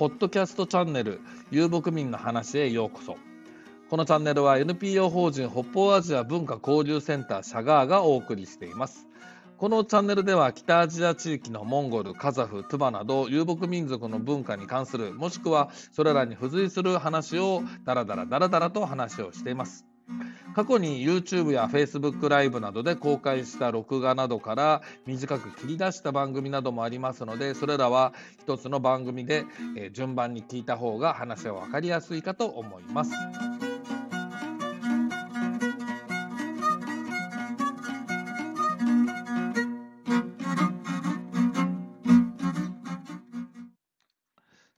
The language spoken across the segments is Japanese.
ポッドキャストチャンネル遊牧民の話へようこそ。このチャンネルは NPO 法人北方アジア文化交流センターシャガーがお送りしています。このチャンネルでは北アジア地域のモンゴル、カザフ、トゥバなど遊牧民族の文化に関するもしくはそれらに付随する話をダラダラダラダラと話をしています。過去に YouTube や Facebook ライブなどで公開した録画などから短く切り出した番組などもありますのでそれらは一つの番組で、え順番に聞いた方が話は分かりやすいかと思います。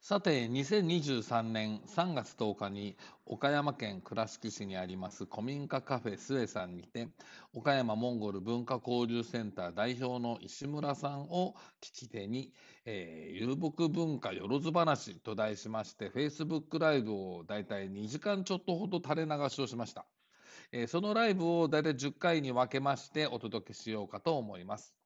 さて2023年3月10日に岡山県倉敷市にあります古民家カフェスエさんにて岡山モンゴル文化交流センター代表の石村さんを聞き手に、えー、遊牧文化よろず話と題しまして Facebook ライブをだいたい2時間ちょっとほど垂れ流しをしました、えー、そのライブをだいたい10回に分けましてお届けしようかと思います。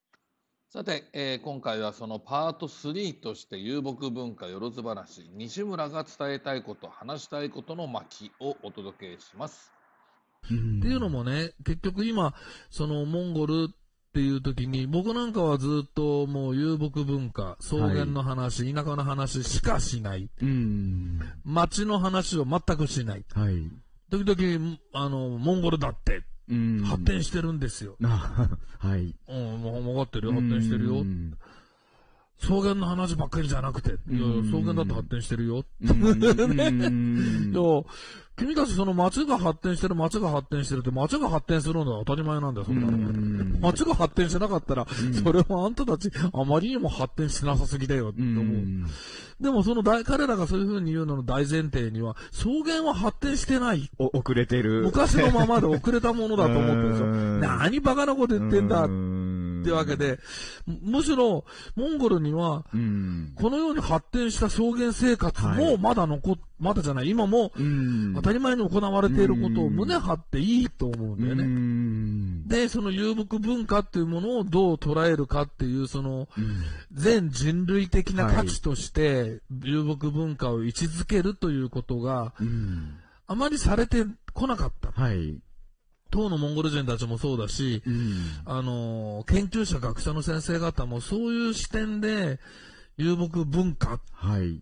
さて、えー、今回はそのパート3として遊牧文化よろず話西村が伝えたいこと話したいことの巻をお届けします。っていうのもね結局今そのモンゴルっていう時に僕なんかはずっともう遊牧文化草原の話、はい、田舎の話しかしない、町の話を全くしない、はい、時々あのモンゴルだって発展してるんですよ。はい。うん、もう分かってるよ、発展してるよ。草原の話ばっかりじゃなくて、いや草原だって発展してるよ。ね、君たちその街が発展してる、街が発展してるって、街が発展するのは当たり前なんだよ、そんなの。街が発展してなかったら、それはあんたたち、あまりにも発展してなさすぎだよって思う。でもその大、彼らがそういう風に言うのの大前提には、草原は発展してない。遅れてる。昔のままで遅れたものだと思ってるんですよ。何バカなこと言ってんだ。ってわけで、むしろ、モンゴルには、このように発展した草原生活もまだ残っ、まだじゃない、今も、当たり前に行われていることを胸張っていいと思うんだよね。で、その遊牧文化っていうものをどう捉えるかっていう、その、全人類的な価値として、遊牧文化を位置づけるということが、あまりされてこなかった。はい。当のモンゴル人たちもそうだし、うん、あの、研究者、学者の先生方もそういう視点で、遊牧文化っ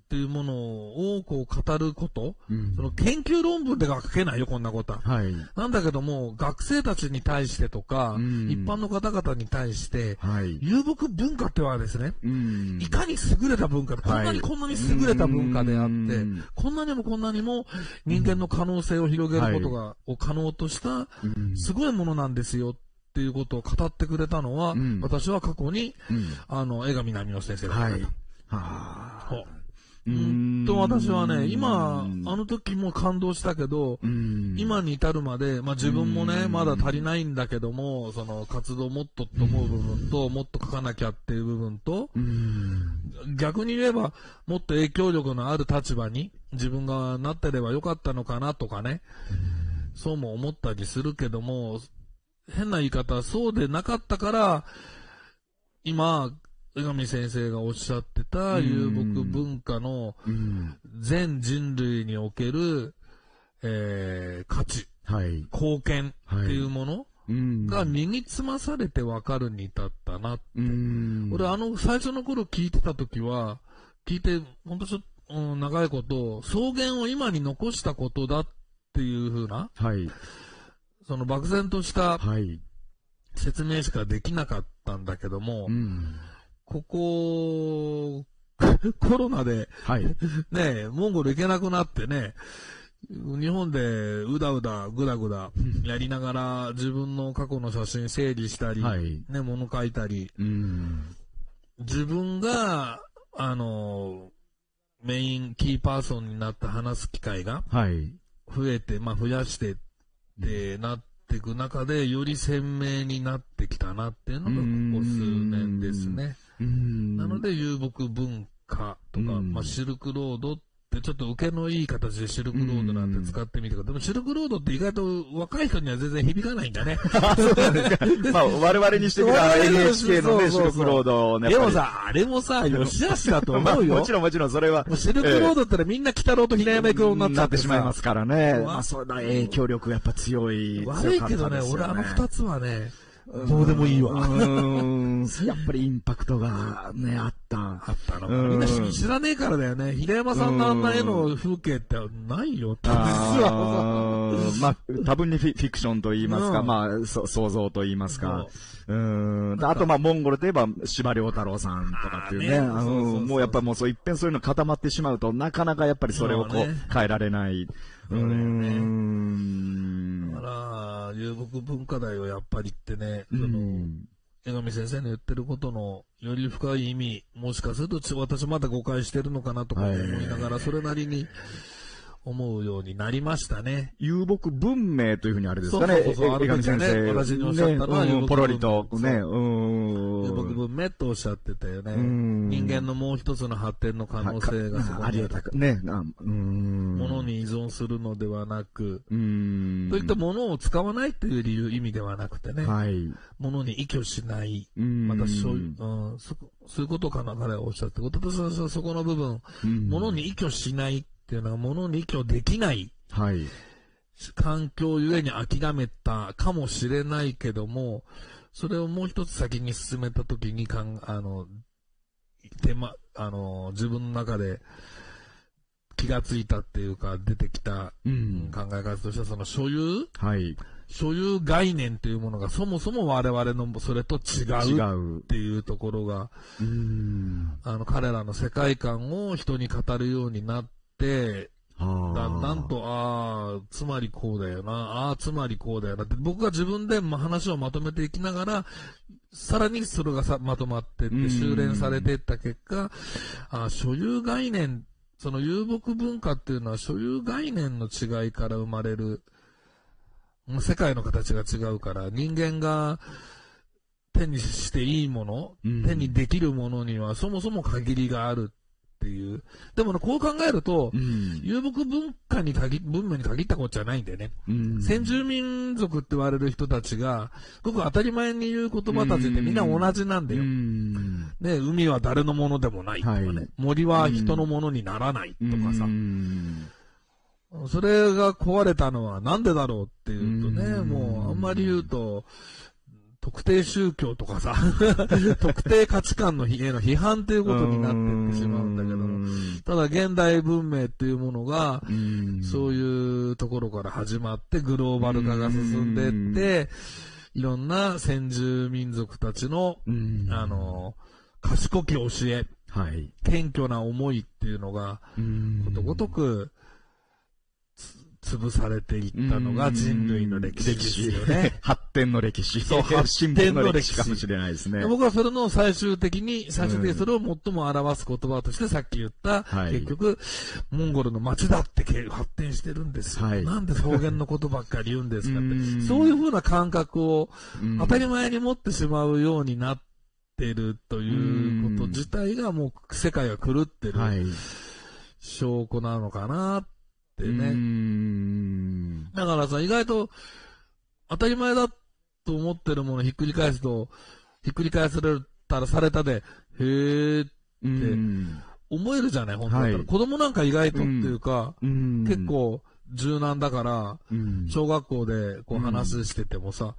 ていうものをこう語ること、うん、その研究論文では書けないよ、こんなことは。はい、なんだけども、学生たちに対してとか、うん、一般の方々に対して、はい、遊牧文化ってはですね、うん、いかに優れた文化、こんなにこんなに優れた文化であって、こんなにもこんなにも人間の可能性を広げることが、はい、を可能とした、すごいものなんですよっていうことを語ってくれたのは、私は過去に、あの、江上南野先生だった。はいはあ。う。ん。と、私はね、今、あの時も感動したけど、今に至るまで、まあ自分もね、まだ足りないんだけども、その活動もっとと思う部分と、もっと書かなきゃっていう部分と、逆に言えば、もっと影響力のある立場に自分がなってればよかったのかなとかね、そうも思ったりするけども、変な言い方、そうでなかったから、今、江上先生がおっしゃってた遊牧文化の全人類における、えー、価値、はい、貢献っていうもの、が身につまされて分かるに至ったなって。俺、あの、最初の頃聞いてた時は、聞いて、ほんとちょっと、うん、長いこと、草原を今に残したことだっていうふうな、はい、その漠然とした説明しかできなかったんだけども、うんここ、コロナで、はい、ね、モンゴル行けなくなってね、日本でうだうだ、ぐだぐだやりながら自分の過去の写真整理したり、はい、ね、物書いたり、自分が、あの、メインキーパーソンになって話す機会が増えて、はい、まあ増やしてってなっていく中で、より鮮明になってきたなっていうのがここ数年ですね。なので遊牧文化とか、まあ、シルクロードってちょっと受けのいい形でシルクロードなんて使ってみてでもシルクロードって意外と若い人には全然響かないんだね。まあ、我々にしてみたら NHK のね、シルクロードね。でもさ、あれもさ、よしあしだと思うよ。もちろんもちろんそれは。シルクロードってみんな北郎と平山君になっちゃってしまいますからね。まあ、そんな影響力やっぱ強い。悪いけどね、俺あの二つはね、どうでもいいわ。やっぱりインパクトがね、あった。あったのみんな知らねえからだよね。平山さんのあんな絵の風景ってないよ 実は。まあ、多分にフィクションと言いますか、まあ、想像と言いますか。うん。あと、まあ、モンゴルといえば、司馬遼太郎さんとかっていうね。もうやっぱもうそう、一遍そういうの固まってしまうと、なかなかやっぱりそれをこう、変えられない。そうだよね。だから、遊牧文化財をやっぱりってね、その、江上先生の言ってることのより深い意味、もしかすると私まだ誤解してるのかなとか思いながら、それなりに、思うようになりましたね。遊牧文明というふうにあれですかね。そうそうそう江上先生。私におっしゃったのは、ねうん、ポロリと、ね、うん。遊牧文明とおっしゃってたよね。人間のもう一つの発展の可能性がそこにある。ね、うん。ものに依存するのではなく、うん。といったものを使わないという理由、意味ではなくてね。はい。ものに依拠しない。うん。またそういう、うん、そ、そういうことかな、彼はおっしゃって。私はそこの部分、ものに依拠しないっていうのは物に依拠できない。はい。環境ゆえに諦めたかもしれないけども、それをもう一つ先に進めたときにかん、あの、手間、あの、自分の中で気がついたっていうか、出てきた、うん、考え方としては、その所有はい。所有概念というものがそもそも我々のそれと違うっていうところが、うん、あの彼らの世界観を人に語るようになっ、だんだんと、ああ、つまりこうだよな、ああ、つまりこうだよなって、僕が自分で話をまとめていきながら、さらにそれがさまとまってって、修練されていった結果、あ所有概念、その遊牧文化っていうのは所有概念の違いから生まれる、世界の形が違うから、人間が手にしていいもの、手にできるものにはそもそも限りがあるいう。でもね、こう考えると、うん、遊牧文化に限、文明に限ったことじゃないんだよね。うん、先住民族って言われる人たちが、ごく当たり前に言う言葉たちってみんな同じなんだよ。うん、ね、海は誰のものでもないとかね、はい、森は人のものにならないとかさ。それが壊れたのはなんでだろうっていうとね、もうあんまり言うと、特定宗教とかさ 特定価値観のへの批判ということになっていってしまうんだけども、ただ現代文明っていうものが、そういうところから始まってグローバル化が進んでいって、いろんな先住民族たちの、あの、賢き教え、はい、謙虚な思いっていうのが、ことごとく、潰されていったのが人類の歴史ですよね。発展の歴史。そう、発展の歴史かもしれないですね。僕はそれの最終的に、最終的にそれを最も表す言葉としてさっき言った、はい、結局、モンゴルの街だって発展してるんですよ。はい、なんで草原のことばっかり言うんですかって。そういうふうな感覚を当たり前に持ってしまうようになってるということ自体がもう世界が狂ってる証拠なのかなっってね。だからさ、意外と当たり前だと思ってるものひっくり返すと、ひっくり返されたらされたで、へーって思えるじゃない、本当だったら。はい、子供なんか意外とっていうか、結構柔軟だから、小学校でこう話しててもさ、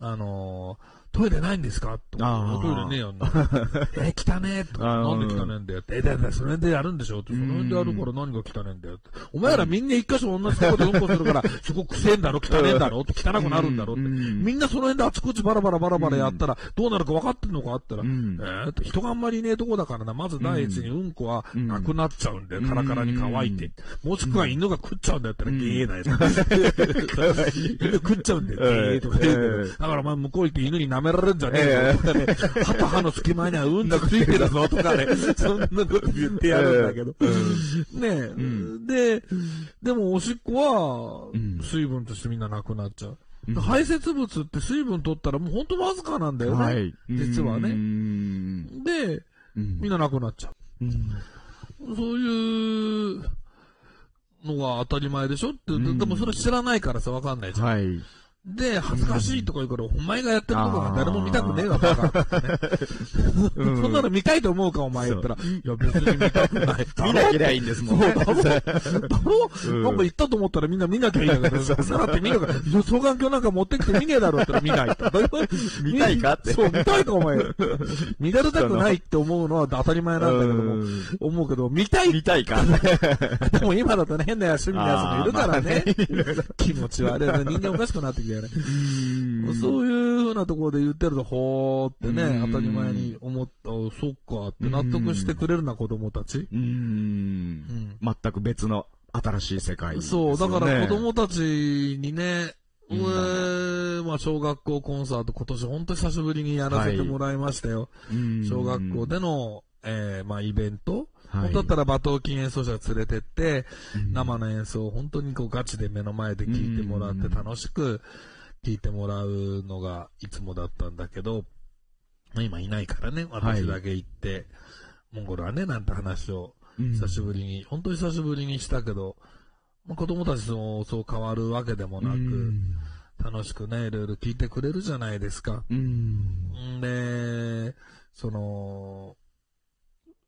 あのートイレないんですか？とか、トイレねえよな。え、汚ねえとか、なんで汚ねえんだよって。え、だだ、その辺でやるんでしょ？って、その辺でやるから何が汚ねえんだよって。お前らみんな一箇所同じとこでうんこするから、そこくせえんだろ、汚ねえんだろって、汚くなるんだろって。みんなその辺であちこちバラバラバラバラやったら、どうなるか分かってんのかあったら、えー、人があんまりいねえとこだからな、まず第一にうん。こはなくなっちゃうんだよ、カラカラに乾いて。もしくは犬が食っちゃうんだったら、ゲえない 犬食っちゃうんだよ、ゲーとか言うだからお前向こう行って犬に舐められるんじゃねえよ。ね、歯と歯の隙間にはうんちついてるぞとかね、そんなこと言ってやるんだけど。ねで、でもおしっこは、水分としてみんななくなっちゃう。排泄物って水分取ったらもうほんとわずかなんだよね。はい、実はね。で、みんななくなっちゃう。そういうのが当たり前でしょって、でもそれ知らないからさ、わかんないじゃん。はい。で、恥ずかしいとか言うから、お前がやってることが誰も見たくねえわ、バカ。ね、そんなの見たいと思うか、お前言ったら。いや、別に見たくない。見なきゃいいんですもんね。だろ？だろ？なんか言ったと思ったらみんな見なきゃいいんだけど、そんなって見るから、双眼鏡なんか持ってきて見ねえだろって見ない。見たいかって。そう、見たいか、お前。見られたくないって思うのは当たり前なんだけども、思うけど、見たい。見たいか。でも今だとね、変な趣味のやつもいるからね。気持ち悪い。人間おかしくなってきて。そういうふうなところで言ってると、ほーってね、当たり前に思った、そっかって納得してくれるな、子供たち。うん。全く別の新しい世界、ね、そう、だから子供たちにね、俺、まあ、小学校コンサート今年本当に久しぶりにやらせてもらいましたよ。はい、小学校での、えー、まあ、イベント。はい、だったら馬頭琴演奏者連れてって、生の演奏を本当にこうガチで目の前で聴いてもらって楽しく、聞いてもらうのがいつもだったんだけど、今いないからね、私だけ行って、はい、モンゴルはね、なんて話を久しぶりに、うん、本当に久しぶりにしたけど、まあ、子供たちもそう変わるわけでもなく、うん、楽しくね、いろいろ聞いてくれるじゃないですか。うん、で、その、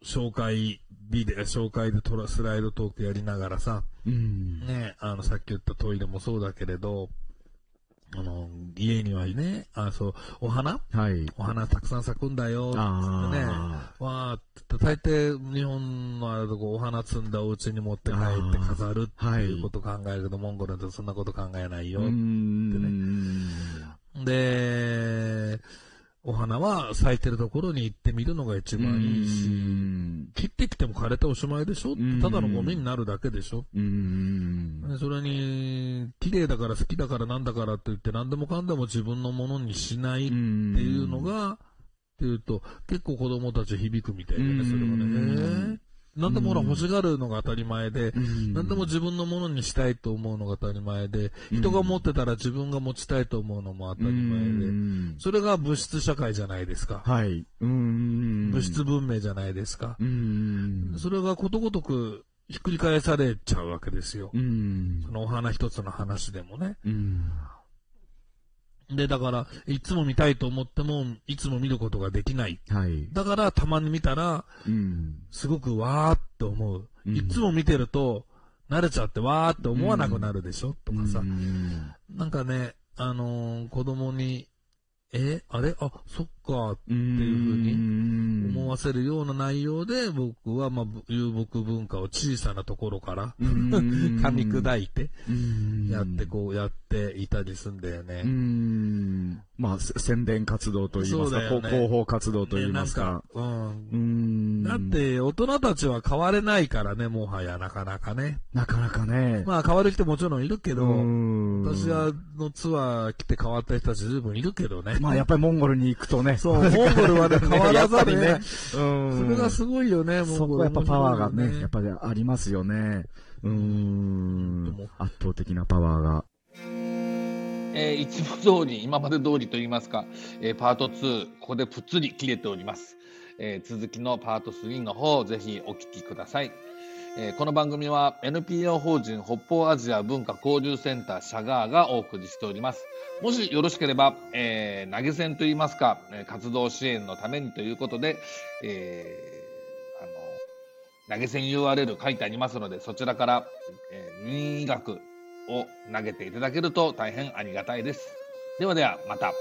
紹介ビデオ、紹介でトラスライドトークやりながらさ、うん、ね、あの、さっき言ったトイレもそうだけれど、あの、家にはね、あ、そう、お花？はい。お花たくさん咲くんだよ。あね。わー大抵日本のあるとこお花摘んだお家に持って帰って飾るっていうこと考えるけど、モンゴルだとそんなこと考えないよってね。で、お花は咲いてるところに行ってみるのが一番いいし、切ってきても枯れておしまいでしょただのゴミになるだけでしょ。それに、綺麗だから好きだからなんだからって言って何でもかんでも自分のものにしないっていうのが、っていうと、結構子供たち響くみたいでね、それはね。何でもほら欲しがるのが当たり前で、何でも自分のものにしたいと思うのが当たり前で、人が持ってたら自分が持ちたいと思うのも当たり前で、それが物質社会じゃないですか。はい。物質文明じゃないですか。それがことごとくひっくり返されちゃうわけですよ。そのお花一つの話でもね。で、だから、いつも見たいと思っても、いつも見ることができない。はい。だから、たまに見たら、うん、すごくわーって思う。いつも見てると、慣れちゃってわーって思わなくなるでしょ、うん、とかさ。うん、なんかね、あのー、子供にえあれ？あ、そっか、っていうふうに思わせるような内容で、僕は、まあ、遊牧文化を小さなところから 噛み砕いて、やって、こうやっていたりすんだよね。まあ、宣伝活動といいますか、ね、広報活動といいますか。ね、かうん。だって、大人たちは変われないからね、もはやなかなかね。なかなかね。まあ、変わる人もちろんいるけど、私はのツアー来て変わった人たち十分いるけどね。まあ、やっぱりモンゴルに行くとね。そう、モンゴルはね、変わらざるね。ねそれがすごいよね、モンゴル。そこやっぱパワーがね、やっぱりありますよね。うん。圧倒的なパワーが。え、いつも通り、今まで通りと言いますか、え、パート2、ここでぷっつり切れております。え、続きのパート3の方、ぜひお聞きください。えこの番組は NPO 法人北方アジア文化交流センターシャガーがお送りしております。もしよろしければ、え投げ銭といいますか、活動支援のためにということで、えあの投げ銭 URL 書いてありますので、そちらから、え任意額を投げていただけると大変ありがたいです。ではではまた。